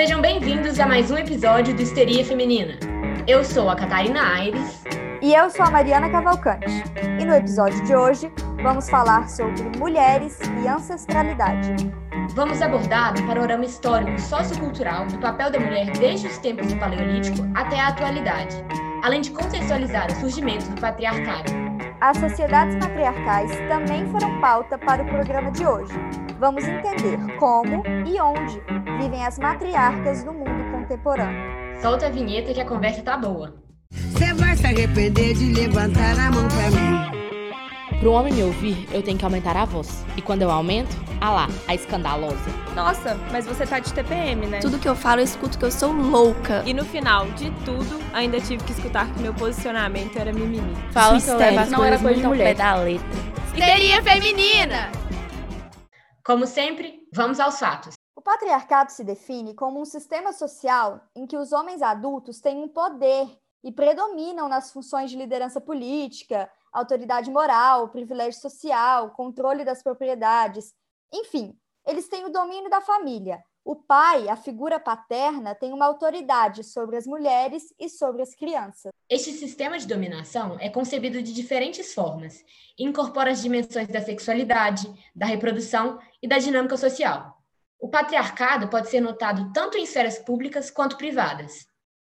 Sejam bem-vindos a mais um episódio do Histeria Feminina. Eu sou a Catarina Aires. E eu sou a Mariana Cavalcante. E no episódio de hoje vamos falar sobre mulheres e ancestralidade. Vamos abordar um panorama histórico sociocultural do papel da mulher desde os tempos do Paleolítico até a atualidade, além de contextualizar o surgimento do patriarcado. As sociedades matriarcais também foram pauta para o programa de hoje. Vamos entender como e onde vivem as matriarcas do mundo contemporâneo. Solta a vinheta que a conversa tá boa. Você vai se arrepender de levantar a mão pra mim. Para um homem me ouvir, eu tenho que aumentar a voz. E quando eu aumento, ah lá, a escandalosa. Nossa, mas você tá de TPM, né? Tudo que eu falo, eu escuto que eu sou louca. E no final de tudo, ainda tive que escutar que meu posicionamento era mimimi. Fala que eu levo as não era coisa de muito ao mulher. pé da letra. Histeria feminina! Como sempre, vamos aos fatos. O patriarcado se define como um sistema social em que os homens adultos têm um poder e predominam nas funções de liderança política, autoridade moral, privilégio social, controle das propriedades. Enfim, eles têm o domínio da família. O pai, a figura paterna, tem uma autoridade sobre as mulheres e sobre as crianças. Este sistema de dominação é concebido de diferentes formas e incorpora as dimensões da sexualidade, da reprodução e da dinâmica social. O patriarcado pode ser notado tanto em esferas públicas quanto privadas.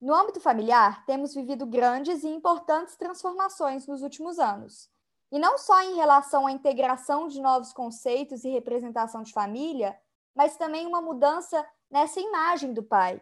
No âmbito familiar, temos vivido grandes e importantes transformações nos últimos anos. E não só em relação à integração de novos conceitos e representação de família, mas também uma mudança nessa imagem do pai.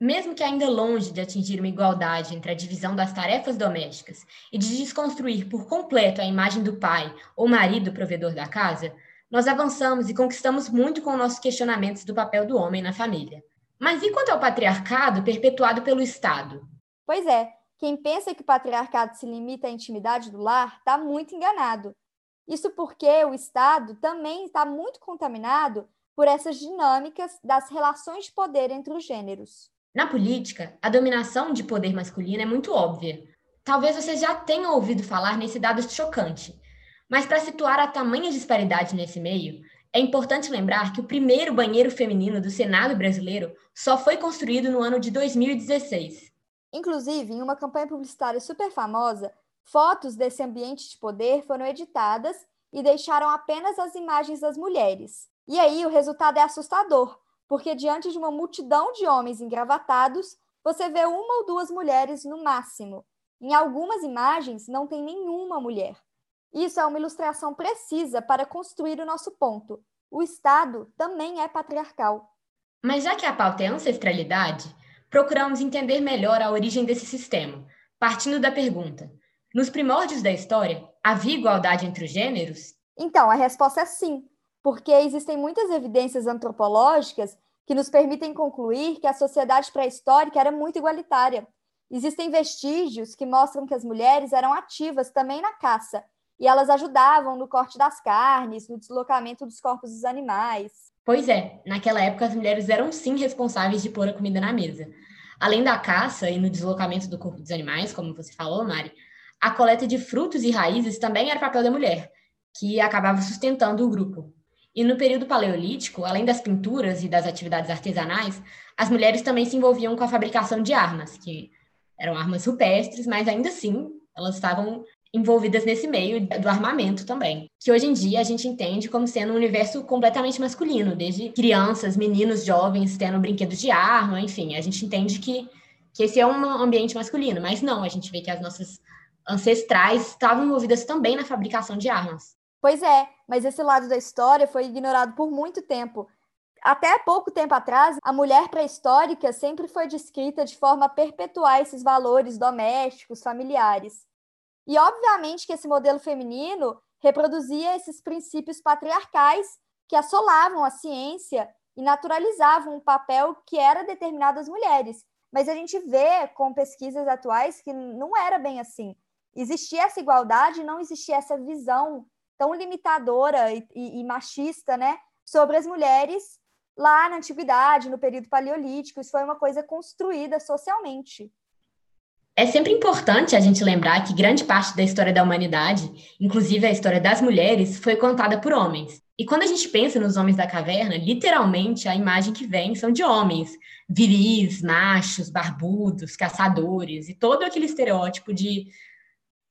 Mesmo que ainda longe de atingir uma igualdade entre a divisão das tarefas domésticas e de desconstruir por completo a imagem do pai ou marido provedor da casa, nós avançamos e conquistamos muito com nossos questionamentos do papel do homem na família. Mas e quanto ao patriarcado perpetuado pelo Estado? Pois é, quem pensa que o patriarcado se limita à intimidade do lar está muito enganado. Isso porque o Estado também está muito contaminado por essas dinâmicas das relações de poder entre os gêneros. Na política, a dominação de poder masculino é muito óbvia. Talvez você já tenha ouvido falar nesse dado chocante. Mas para situar a tamanha disparidade nesse meio, é importante lembrar que o primeiro banheiro feminino do Senado brasileiro só foi construído no ano de 2016. Inclusive, em uma campanha publicitária super famosa, fotos desse ambiente de poder foram editadas e deixaram apenas as imagens das mulheres. E aí o resultado é assustador, porque diante de uma multidão de homens engravatados, você vê uma ou duas mulheres no máximo. Em algumas imagens não tem nenhuma mulher. Isso é uma ilustração precisa para construir o nosso ponto. O Estado também é patriarcal. Mas já que a pauta é ancestralidade, procuramos entender melhor a origem desse sistema, partindo da pergunta: nos primórdios da história, havia igualdade entre os gêneros? Então, a resposta é sim, porque existem muitas evidências antropológicas que nos permitem concluir que a sociedade pré-histórica era muito igualitária. Existem vestígios que mostram que as mulheres eram ativas também na caça, e elas ajudavam no corte das carnes, no deslocamento dos corpos dos animais. Pois é, naquela época as mulheres eram sim responsáveis de pôr a comida na mesa. Além da caça e no deslocamento do corpo dos animais, como você falou, Mari, a coleta de frutos e raízes também era papel da mulher, que acabava sustentando o grupo. E no período paleolítico, além das pinturas e das atividades artesanais, as mulheres também se envolviam com a fabricação de armas, que eram armas rupestres, mas ainda assim elas estavam envolvidas nesse meio do armamento também, que hoje em dia a gente entende como sendo um universo completamente masculino, desde crianças, meninos, jovens tendo brinquedos de arma, enfim, a gente entende que, que esse é um ambiente masculino, mas não, a gente vê que as nossas ancestrais estavam envolvidas também na fabricação de armas. Pois é, mas esse lado da história foi ignorado por muito tempo. Até pouco tempo atrás, a mulher pré-histórica sempre foi descrita de forma a perpetuar esses valores domésticos, familiares. E, obviamente, que esse modelo feminino reproduzia esses princípios patriarcais que assolavam a ciência e naturalizavam um papel que era determinado às mulheres. Mas a gente vê com pesquisas atuais que não era bem assim. Existia essa igualdade, não existia essa visão tão limitadora e, e, e machista, né, sobre as mulheres lá na antiguidade, no período paleolítico. Isso foi uma coisa construída socialmente. É sempre importante a gente lembrar que grande parte da história da humanidade, inclusive a história das mulheres, foi contada por homens. E quando a gente pensa nos homens da caverna, literalmente a imagem que vem são de homens viris, machos, barbudos, caçadores e todo aquele estereótipo de,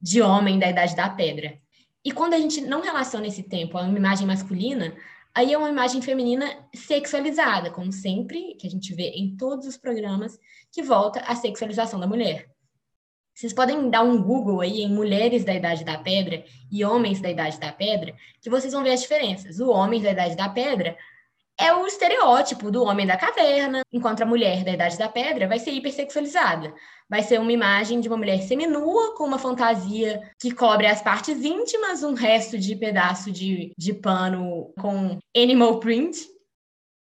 de homem da Idade da Pedra. E quando a gente não relaciona esse tempo a uma imagem masculina, aí é uma imagem feminina sexualizada, como sempre, que a gente vê em todos os programas, que volta à sexualização da mulher. Vocês podem dar um Google aí em mulheres da Idade da Pedra e homens da Idade da Pedra, que vocês vão ver as diferenças. O homem da Idade da Pedra é o estereótipo do homem da caverna, enquanto a mulher da Idade da Pedra vai ser hipersexualizada. Vai ser uma imagem de uma mulher seminua, com uma fantasia que cobre as partes íntimas, um resto de pedaço de, de pano com animal print.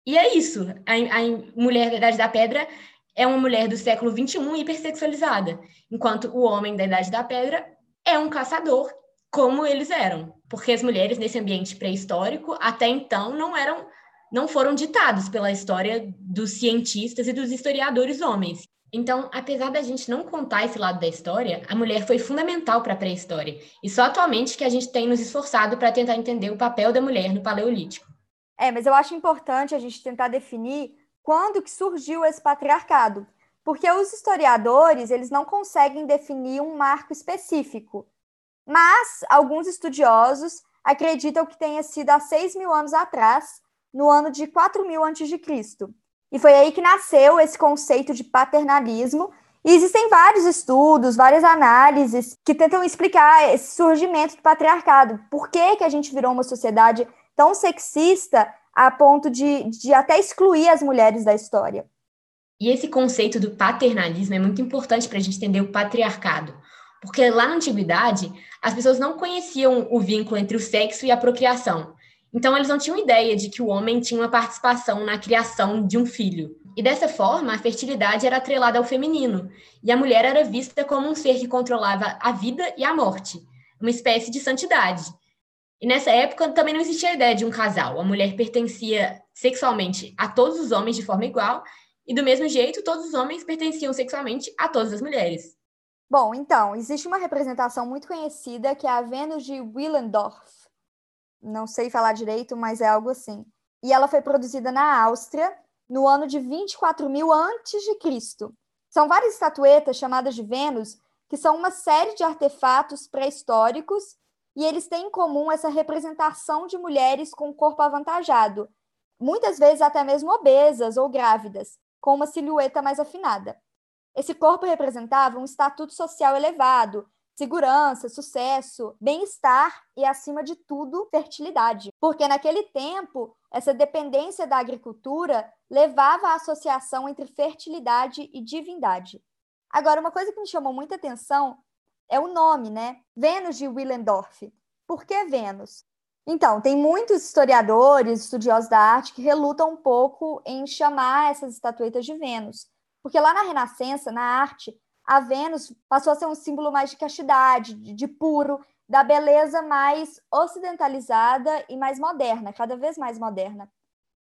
E é isso. A, a mulher da Idade da Pedra é uma mulher do século XXI hipersexualizada, enquanto o homem da Idade da Pedra é um caçador, como eles eram. Porque as mulheres nesse ambiente pré-histórico, até então, não eram não foram ditados pela história dos cientistas e dos historiadores homens. Então, apesar da gente não contar esse lado da história, a mulher foi fundamental para a pré-história. E só atualmente que a gente tem nos esforçado para tentar entender o papel da mulher no Paleolítico. É, mas eu acho importante a gente tentar definir quando que surgiu esse patriarcado, porque os historiadores eles não conseguem definir um marco específico, mas alguns estudiosos acreditam que tenha sido há 6 mil anos atrás, no ano de 4 mil antes de Cristo. E foi aí que nasceu esse conceito de paternalismo. E existem vários estudos, várias análises que tentam explicar esse surgimento do patriarcado. Por que, que a gente virou uma sociedade tão sexista a ponto de, de até excluir as mulheres da história. E esse conceito do paternalismo é muito importante para a gente entender o patriarcado, porque lá na antiguidade as pessoas não conheciam o vínculo entre o sexo e a procriação. Então eles não tinham ideia de que o homem tinha uma participação na criação de um filho. E dessa forma, a fertilidade era atrelada ao feminino, e a mulher era vista como um ser que controlava a vida e a morte, uma espécie de santidade. E nessa época também não existia a ideia de um casal. A mulher pertencia sexualmente a todos os homens de forma igual, e do mesmo jeito, todos os homens pertenciam sexualmente a todas as mulheres. Bom, então, existe uma representação muito conhecida que é a Vênus de Willendorf. Não sei falar direito, mas é algo assim. E ela foi produzida na Áustria no ano de 24 mil antes de Cristo. São várias estatuetas chamadas de Vênus, que são uma série de artefatos pré-históricos e eles têm em comum essa representação de mulheres com corpo avantajado, muitas vezes até mesmo obesas ou grávidas, com uma silhueta mais afinada. Esse corpo representava um estatuto social elevado, segurança, sucesso, bem-estar e, acima de tudo, fertilidade. Porque naquele tempo, essa dependência da agricultura levava à associação entre fertilidade e divindade. Agora, uma coisa que me chamou muita atenção é o nome, né? Vênus de Willendorf. Por que Vênus? Então, tem muitos historiadores, estudiosos da arte que relutam um pouco em chamar essas estatuetas de Vênus, porque lá na Renascença, na arte, a Vênus passou a ser um símbolo mais de castidade, de, de puro, da beleza mais ocidentalizada e mais moderna, cada vez mais moderna.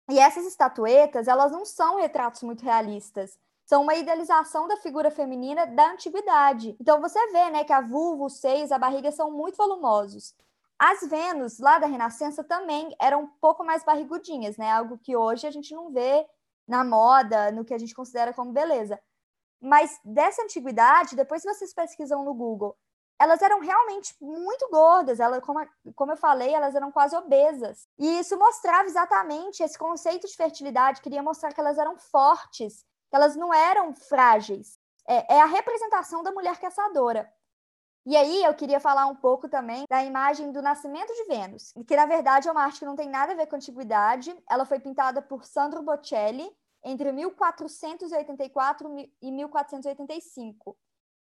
E essas estatuetas, elas não são retratos muito realistas são uma idealização da figura feminina da antiguidade. Então você vê, né, que a vulva, os seios, a barriga são muito volumosos. As Vênus lá da Renascença também eram um pouco mais barrigudinhas, né? Algo que hoje a gente não vê na moda, no que a gente considera como beleza. Mas dessa antiguidade, depois que vocês pesquisam no Google, elas eram realmente muito gordas, elas, como, como eu falei, elas eram quase obesas. E isso mostrava exatamente esse conceito de fertilidade, queria mostrar que elas eram fortes, elas não eram frágeis. É, é a representação da mulher caçadora. E aí eu queria falar um pouco também da imagem do nascimento de Vênus, que na verdade é uma arte que não tem nada a ver com a antiguidade. Ela foi pintada por Sandro Botticelli entre 1484 e 1485.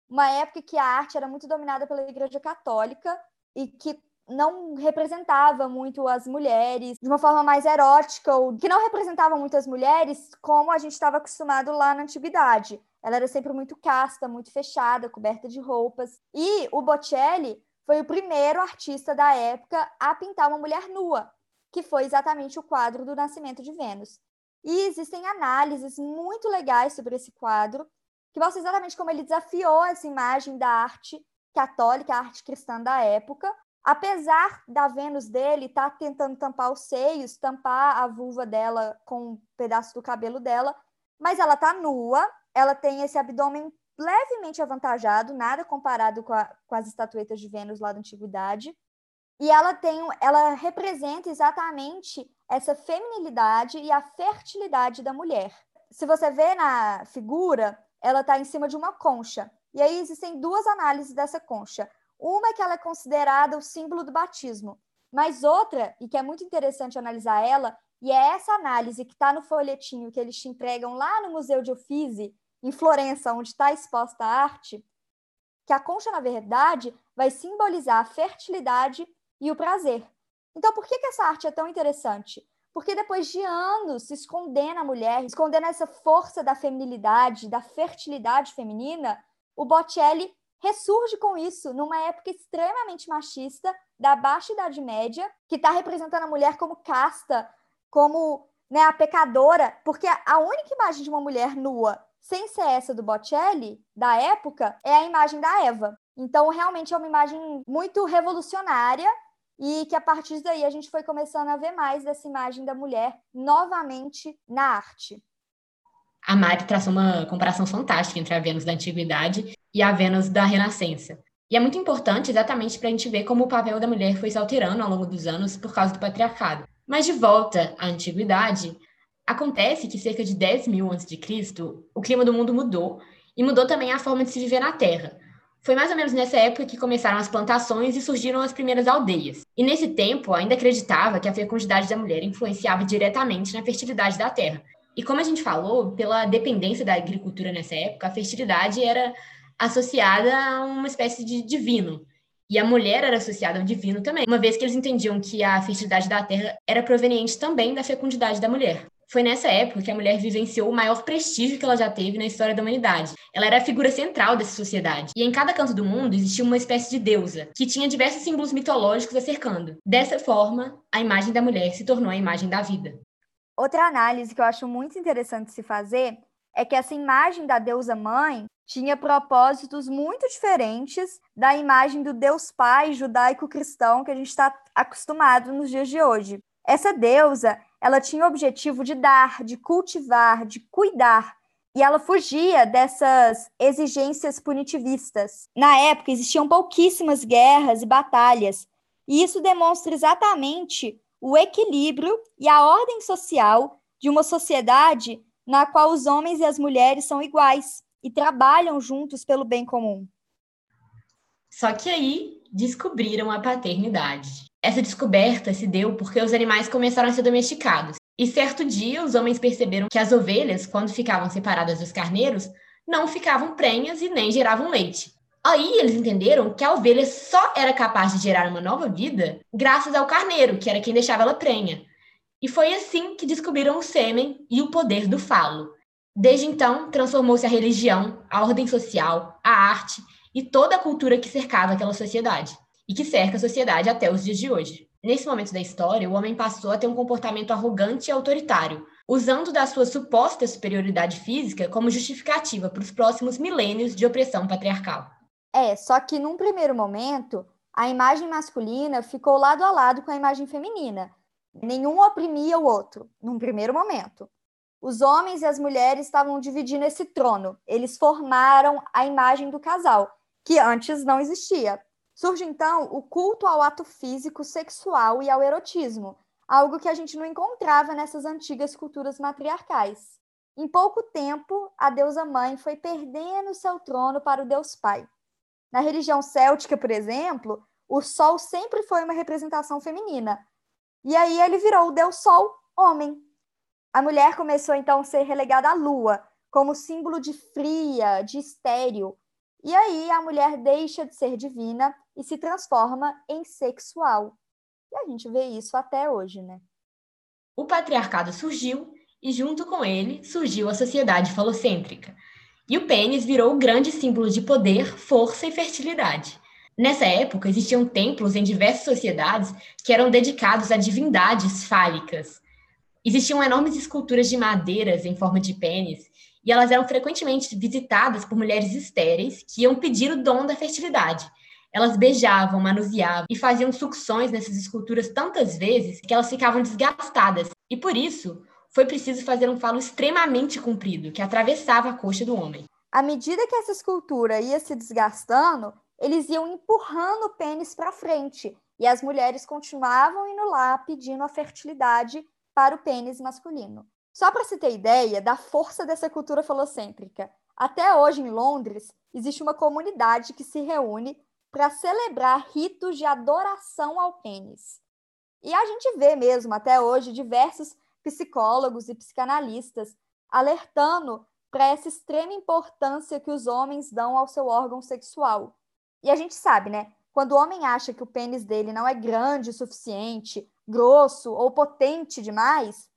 Uma época que a arte era muito dominada pela Igreja Católica e que não representava muito as mulheres de uma forma mais erótica, ou que não representava muito as mulheres como a gente estava acostumado lá na antiguidade. Ela era sempre muito casta, muito fechada, coberta de roupas. E o Botticelli foi o primeiro artista da época a pintar uma mulher nua, que foi exatamente o quadro do Nascimento de Vênus. E existem análises muito legais sobre esse quadro, que mostram exatamente como ele desafiou essa imagem da arte católica, a arte cristã da época, Apesar da Vênus dele estar tá tentando tampar os seios, tampar a vulva dela com um pedaço do cabelo dela, mas ela tá nua, ela tem esse abdômen levemente avantajado, nada comparado com, a, com as estatuetas de Vênus lá da antiguidade. E ela tem, ela representa exatamente essa feminilidade e a fertilidade da mulher. Se você vê na figura, ela está em cima de uma concha. E aí existem duas análises dessa concha. Uma é que ela é considerada o símbolo do batismo, mas outra, e que é muito interessante analisar ela, e é essa análise que está no folhetinho que eles te entregam lá no Museu de Uffizi, em Florença, onde está exposta a arte, que a concha, na verdade, vai simbolizar a fertilidade e o prazer. Então, por que, que essa arte é tão interessante? Porque depois de anos se escondendo a mulher, escondendo essa força da feminilidade, da fertilidade feminina, o Botticelli ressurge com isso numa época extremamente machista da Baixa Idade Média, que está representando a mulher como casta, como né, a pecadora, porque a única imagem de uma mulher nua, sem ser essa do Botticelli, da época, é a imagem da Eva. Então, realmente é uma imagem muito revolucionária e que a partir daí a gente foi começando a ver mais dessa imagem da mulher novamente na arte. A Mari traçou uma comparação fantástica entre a Vênus da Antiguidade e a Vênus da Renascença. E é muito importante exatamente para a gente ver como o papel da mulher foi se alterando ao longo dos anos por causa do patriarcado. Mas de volta à Antiguidade, acontece que cerca de 10 mil a.C., o clima do mundo mudou e mudou também a forma de se viver na Terra. Foi mais ou menos nessa época que começaram as plantações e surgiram as primeiras aldeias. E nesse tempo, ainda acreditava que a fecundidade da mulher influenciava diretamente na fertilidade da terra. E como a gente falou, pela dependência da agricultura nessa época, a fertilidade era associada a uma espécie de divino. E a mulher era associada ao divino também, uma vez que eles entendiam que a fertilidade da terra era proveniente também da fecundidade da mulher. Foi nessa época que a mulher vivenciou o maior prestígio que ela já teve na história da humanidade. Ela era a figura central dessa sociedade. E em cada canto do mundo existia uma espécie de deusa, que tinha diversos símbolos mitológicos a cercando. Dessa forma, a imagem da mulher se tornou a imagem da vida. Outra análise que eu acho muito interessante se fazer é que essa imagem da deusa mãe tinha propósitos muito diferentes da imagem do Deus Pai judaico-cristão que a gente está acostumado nos dias de hoje. Essa deusa, ela tinha o objetivo de dar, de cultivar, de cuidar, e ela fugia dessas exigências punitivistas. Na época, existiam pouquíssimas guerras e batalhas, e isso demonstra exatamente o equilíbrio e a ordem social de uma sociedade na qual os homens e as mulheres são iguais e trabalham juntos pelo bem comum. Só que aí descobriram a paternidade. Essa descoberta se deu porque os animais começaram a ser domesticados. E certo dia, os homens perceberam que as ovelhas, quando ficavam separadas dos carneiros, não ficavam prenhas e nem geravam leite. Aí eles entenderam que a ovelha só era capaz de gerar uma nova vida graças ao carneiro, que era quem deixava ela prenha. E foi assim que descobriram o sêmen e o poder do falo. Desde então, transformou-se a religião, a ordem social, a arte e toda a cultura que cercava aquela sociedade e que cerca a sociedade até os dias de hoje. Nesse momento da história, o homem passou a ter um comportamento arrogante e autoritário, usando da sua suposta superioridade física como justificativa para os próximos milênios de opressão patriarcal. É, só que num primeiro momento, a imagem masculina ficou lado a lado com a imagem feminina. Nenhum oprimia o outro, num primeiro momento. Os homens e as mulheres estavam dividindo esse trono. Eles formaram a imagem do casal, que antes não existia. Surge então o culto ao ato físico, sexual e ao erotismo, algo que a gente não encontrava nessas antigas culturas matriarcais. Em pouco tempo, a deusa mãe foi perdendo seu trono para o deus pai. Na religião céltica, por exemplo, o sol sempre foi uma representação feminina. E aí ele virou o deus sol, homem. A mulher começou então a ser relegada à lua, como símbolo de fria, de estéril, e aí a mulher deixa de ser divina e se transforma em sexual. E a gente vê isso até hoje, né? O patriarcado surgiu e junto com ele surgiu a sociedade falocêntrica. E o pênis virou o grande símbolo de poder, força e fertilidade. Nessa época, existiam templos em diversas sociedades que eram dedicados a divindades fálicas. Existiam enormes esculturas de madeiras em forma de pênis e elas eram frequentemente visitadas por mulheres estéreis que iam pedir o dom da fertilidade. Elas beijavam, manuseavam e faziam sucções nessas esculturas tantas vezes que elas ficavam desgastadas. E por isso, foi preciso fazer um falo extremamente comprido, que atravessava a coxa do homem. À medida que essa escultura ia se desgastando, eles iam empurrando o pênis para frente e as mulheres continuavam indo lá pedindo a fertilidade para o pênis masculino. Só para se ter ideia da força dessa cultura falocêntrica, até hoje em Londres existe uma comunidade que se reúne para celebrar ritos de adoração ao pênis. E a gente vê mesmo até hoje diversos psicólogos e psicanalistas alertando para essa extrema importância que os homens dão ao seu órgão sexual. E a gente sabe, né? Quando o homem acha que o pênis dele não é grande o suficiente, grosso ou potente demais,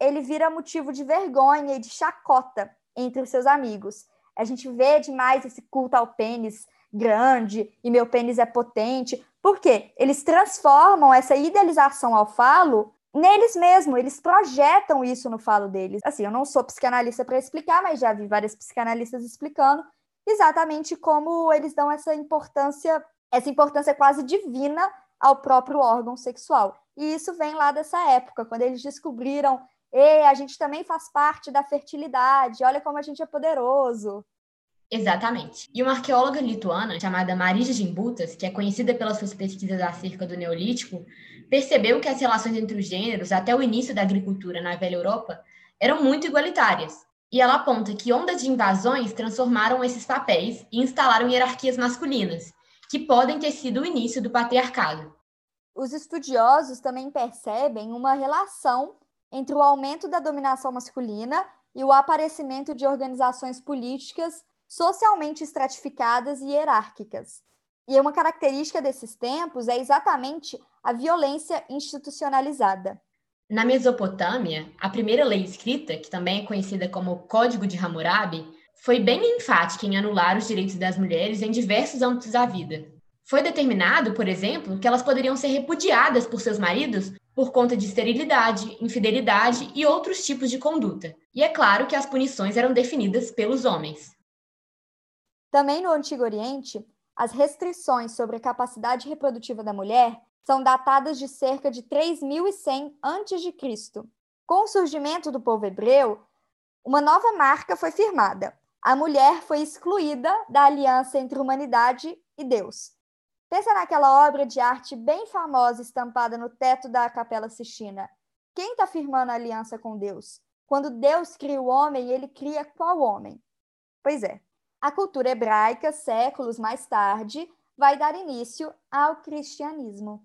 ele vira motivo de vergonha e de chacota entre os seus amigos. A gente vê demais esse culto ao pênis grande e meu pênis é potente. Por quê? Eles transformam essa idealização ao falo neles mesmos, eles projetam isso no falo deles. Assim, eu não sou psicanalista para explicar, mas já vi várias psicanalistas explicando exatamente como eles dão essa importância, essa importância quase divina ao próprio órgão sexual. E isso vem lá dessa época, quando eles descobriram, e a gente também faz parte da fertilidade, olha como a gente é poderoso. Exatamente. E uma arqueóloga lituana chamada Marija Gimbutas, que é conhecida pelas suas pesquisas acerca do Neolítico, percebeu que as relações entre os gêneros, até o início da agricultura na velha Europa, eram muito igualitárias. E ela aponta que ondas de invasões transformaram esses papéis e instalaram hierarquias masculinas, que podem ter sido o início do patriarcado. Os estudiosos também percebem uma relação entre o aumento da dominação masculina e o aparecimento de organizações políticas socialmente estratificadas e hierárquicas. E uma característica desses tempos é exatamente a violência institucionalizada. Na Mesopotâmia, a primeira lei escrita, que também é conhecida como Código de Hammurabi, foi bem enfática em anular os direitos das mulheres em diversos âmbitos da vida. Foi determinado, por exemplo, que elas poderiam ser repudiadas por seus maridos por conta de esterilidade, infidelidade e outros tipos de conduta. E é claro que as punições eram definidas pelos homens. Também no Antigo Oriente, as restrições sobre a capacidade reprodutiva da mulher são datadas de cerca de 3100 a.C. Com o surgimento do povo hebreu, uma nova marca foi firmada. A mulher foi excluída da aliança entre humanidade e Deus. Pensa naquela obra de arte bem famosa estampada no teto da Capela Sistina. Quem está firmando a aliança com Deus? Quando Deus cria o homem, ele cria qual homem? Pois é, a cultura hebraica, séculos mais tarde, vai dar início ao cristianismo.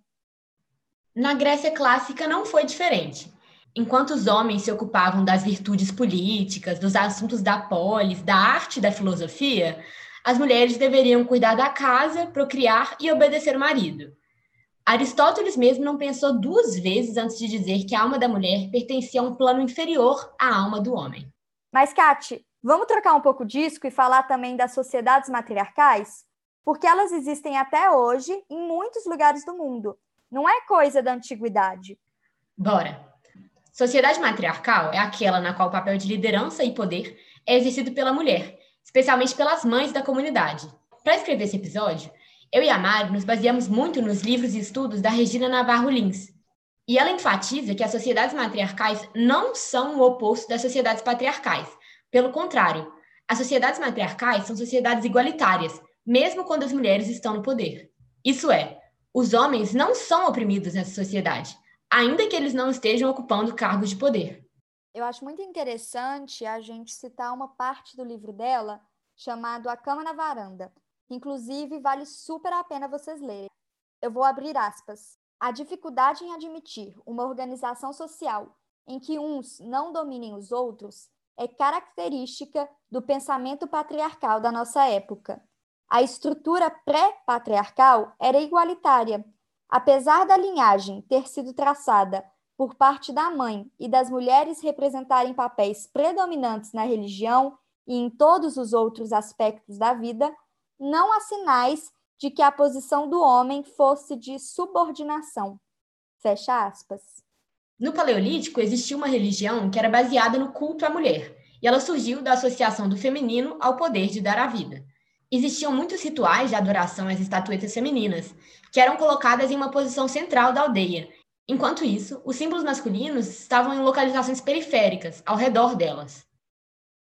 Na Grécia clássica não foi diferente. Enquanto os homens se ocupavam das virtudes políticas, dos assuntos da polis, da arte e da filosofia, as mulheres deveriam cuidar da casa, procriar e obedecer o marido. Aristóteles mesmo não pensou duas vezes antes de dizer que a alma da mulher pertencia a um plano inferior à alma do homem. Mas, Kate, Vamos trocar um pouco disso e falar também das sociedades matriarcais? Porque elas existem até hoje em muitos lugares do mundo. Não é coisa da antiguidade. Bora! Sociedade matriarcal é aquela na qual o papel de liderança e poder é exercido pela mulher, especialmente pelas mães da comunidade. Para escrever esse episódio, eu e a Mari nos baseamos muito nos livros e estudos da Regina Navarro Lins. E ela enfatiza que as sociedades matriarcais não são o oposto das sociedades patriarcais, pelo contrário, as sociedades matriarcais são sociedades igualitárias, mesmo quando as mulheres estão no poder. Isso é, os homens não são oprimidos nessa sociedade, ainda que eles não estejam ocupando cargos de poder. Eu acho muito interessante a gente citar uma parte do livro dela chamado A Cama na Varanda. Inclusive, vale super a pena vocês lerem. Eu vou abrir aspas. A dificuldade em admitir uma organização social em que uns não dominem os outros é característica do pensamento patriarcal da nossa época. A estrutura pré-patriarcal era igualitária. Apesar da linhagem ter sido traçada por parte da mãe e das mulheres representarem papéis predominantes na religião e em todos os outros aspectos da vida, não há sinais de que a posição do homem fosse de subordinação. Fecha aspas. No Paleolítico, existia uma religião que era baseada no culto à mulher, e ela surgiu da associação do feminino ao poder de dar a vida. existiam muitos rituais de adoração às estatuetas femininas, que eram colocadas em uma posição central da aldeia. Enquanto isso, os símbolos masculinos estavam em localizações periféricas, ao redor delas.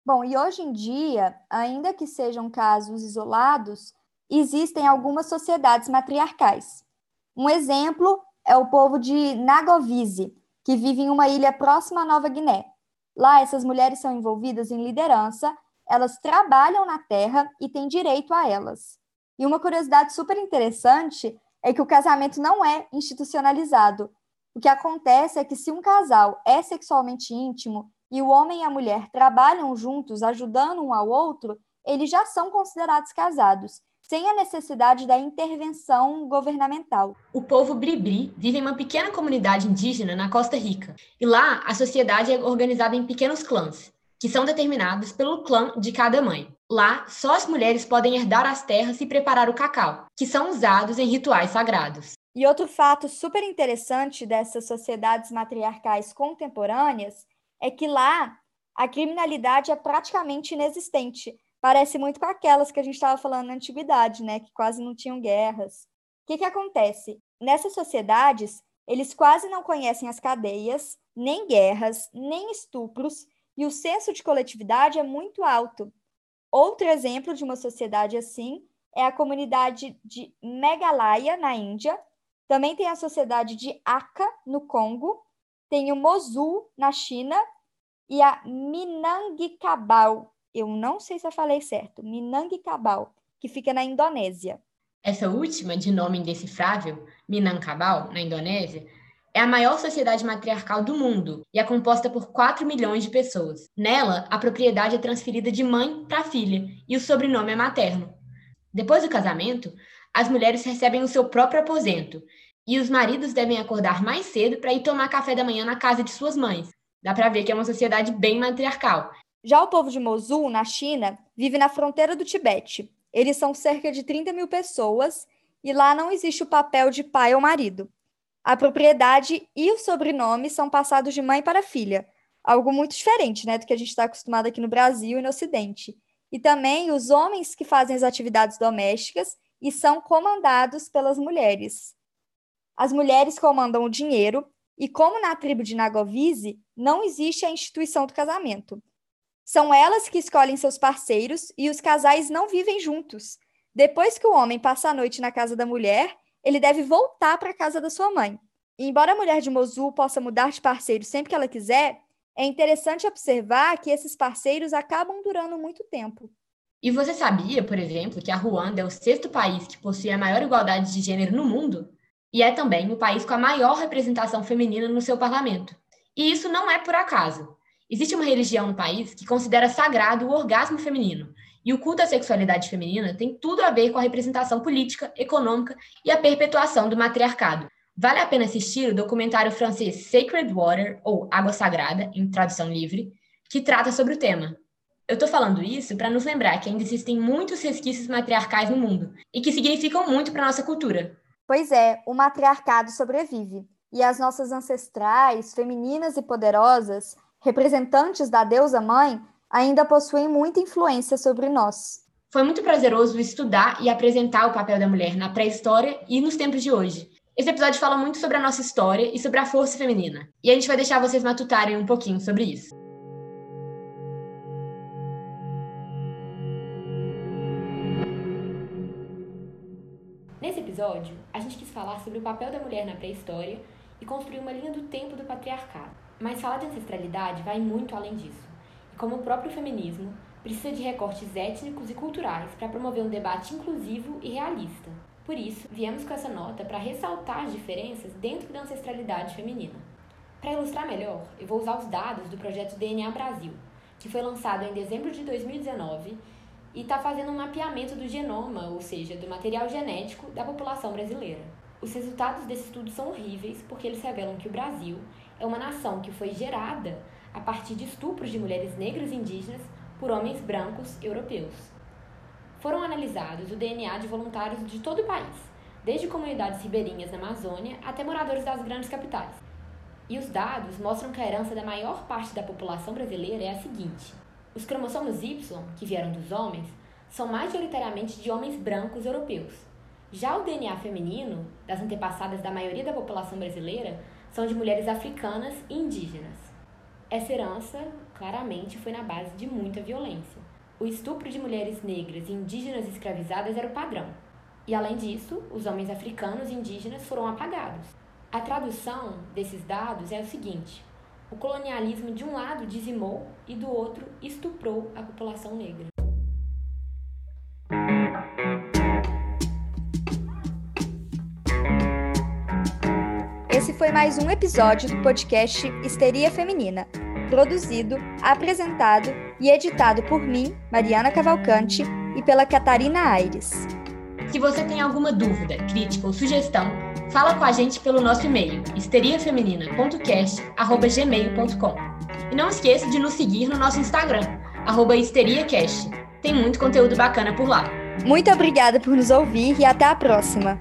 Bom, e hoje em dia, ainda que sejam casos isolados, existem algumas sociedades matriarcais. Um exemplo é o povo de Nagovise, que vive em uma ilha próxima à Nova Guiné. Lá, essas mulheres são envolvidas em liderança, elas trabalham na terra e têm direito a elas. E uma curiosidade super interessante é que o casamento não é institucionalizado. O que acontece é que se um casal é sexualmente íntimo e o homem e a mulher trabalham juntos, ajudando um ao outro, eles já são considerados casados sem a necessidade da intervenção governamental. O povo Bribri vive em uma pequena comunidade indígena na Costa Rica, e lá a sociedade é organizada em pequenos clãs, que são determinados pelo clã de cada mãe. Lá, só as mulheres podem herdar as terras e preparar o cacau, que são usados em rituais sagrados. E outro fato super interessante dessas sociedades matriarcais contemporâneas é que lá a criminalidade é praticamente inexistente, parece muito com aquelas que a gente estava falando na antiguidade, né, que quase não tinham guerras. O que, que acontece? Nessas sociedades, eles quase não conhecem as cadeias, nem guerras, nem estupros, e o senso de coletividade é muito alto. Outro exemplo de uma sociedade assim é a comunidade de Meghalaya, na Índia. Também tem a sociedade de Aka, no Congo. Tem o Mosul, na China. E a Minangkabau, eu não sei se eu falei certo, Minangkabau, que fica na Indonésia. Essa última, de nome indecifrável, Minangkabau, na Indonésia, é a maior sociedade matriarcal do mundo e é composta por 4 milhões de pessoas. Nela, a propriedade é transferida de mãe para filha e o sobrenome é materno. Depois do casamento, as mulheres recebem o seu próprio aposento e os maridos devem acordar mais cedo para ir tomar café da manhã na casa de suas mães. Dá para ver que é uma sociedade bem matriarcal já o povo de Mosul, na China, vive na fronteira do Tibete. Eles são cerca de 30 mil pessoas e lá não existe o papel de pai ou marido. A propriedade e o sobrenome são passados de mãe para filha, algo muito diferente né, do que a gente está acostumado aqui no Brasil e no Ocidente. E também os homens que fazem as atividades domésticas e são comandados pelas mulheres. As mulheres comandam o dinheiro, e como na tribo de Nagovise, não existe a instituição do casamento. São elas que escolhem seus parceiros e os casais não vivem juntos. Depois que o homem passa a noite na casa da mulher, ele deve voltar para a casa da sua mãe. E embora a mulher de Mosul possa mudar de parceiro sempre que ela quiser, é interessante observar que esses parceiros acabam durando muito tempo. E você sabia, por exemplo, que a Ruanda é o sexto país que possui a maior igualdade de gênero no mundo? E é também o país com a maior representação feminina no seu parlamento. E isso não é por acaso. Existe uma religião no país que considera sagrado o orgasmo feminino, e o culto à sexualidade feminina tem tudo a ver com a representação política, econômica e a perpetuação do matriarcado. Vale a pena assistir o documentário francês Sacred Water, ou Água Sagrada, em tradução livre, que trata sobre o tema. Eu estou falando isso para nos lembrar que ainda existem muitos resquícios matriarcais no mundo e que significam muito para nossa cultura. Pois é, o matriarcado sobrevive. E as nossas ancestrais, femininas e poderosas, representantes da deusa mãe, ainda possuem muita influência sobre nós. Foi muito prazeroso estudar e apresentar o papel da mulher na pré-história e nos tempos de hoje. Esse episódio fala muito sobre a nossa história e sobre a força feminina. E a gente vai deixar vocês matutarem um pouquinho sobre isso. Episódio, a gente quis falar sobre o papel da mulher na pré-história e construir uma linha do tempo do patriarcado. Mas falar de ancestralidade vai muito além disso. E como o próprio feminismo, precisa de recortes étnicos e culturais para promover um debate inclusivo e realista. Por isso, viemos com essa nota para ressaltar as diferenças dentro da ancestralidade feminina. Para ilustrar melhor, eu vou usar os dados do projeto DNA Brasil, que foi lançado em dezembro de 2019 e está fazendo um mapeamento do genoma, ou seja, do material genético da população brasileira. Os resultados desse estudo são horríveis porque eles revelam que o Brasil é uma nação que foi gerada a partir de estupros de mulheres negras e indígenas por homens brancos europeus. Foram analisados o DNA de voluntários de todo o país, desde comunidades ribeirinhas na Amazônia até moradores das grandes capitais. E os dados mostram que a herança da maior parte da população brasileira é a seguinte: os cromossomos Y, que vieram dos homens, são majoritariamente de homens brancos europeus. Já o DNA feminino, das antepassadas da maioria da população brasileira, são de mulheres africanas e indígenas. Essa herança, claramente, foi na base de muita violência. O estupro de mulheres negras e indígenas escravizadas era o padrão. E além disso, os homens africanos e indígenas foram apagados. A tradução desses dados é o seguinte: o colonialismo de um lado dizimou e do outro estuprou a população negra. Esse foi mais um episódio do podcast Histeria Feminina, produzido, apresentado e editado por mim, Mariana Cavalcante, e pela Catarina Aires. Se você tem alguma dúvida, crítica ou sugestão, fala com a gente pelo nosso e-mail histeriafeminina.cast@gmail.com. E não esqueça de nos seguir no nosso Instagram, histeriacast. Tem muito conteúdo bacana por lá. Muito obrigada por nos ouvir e até a próxima!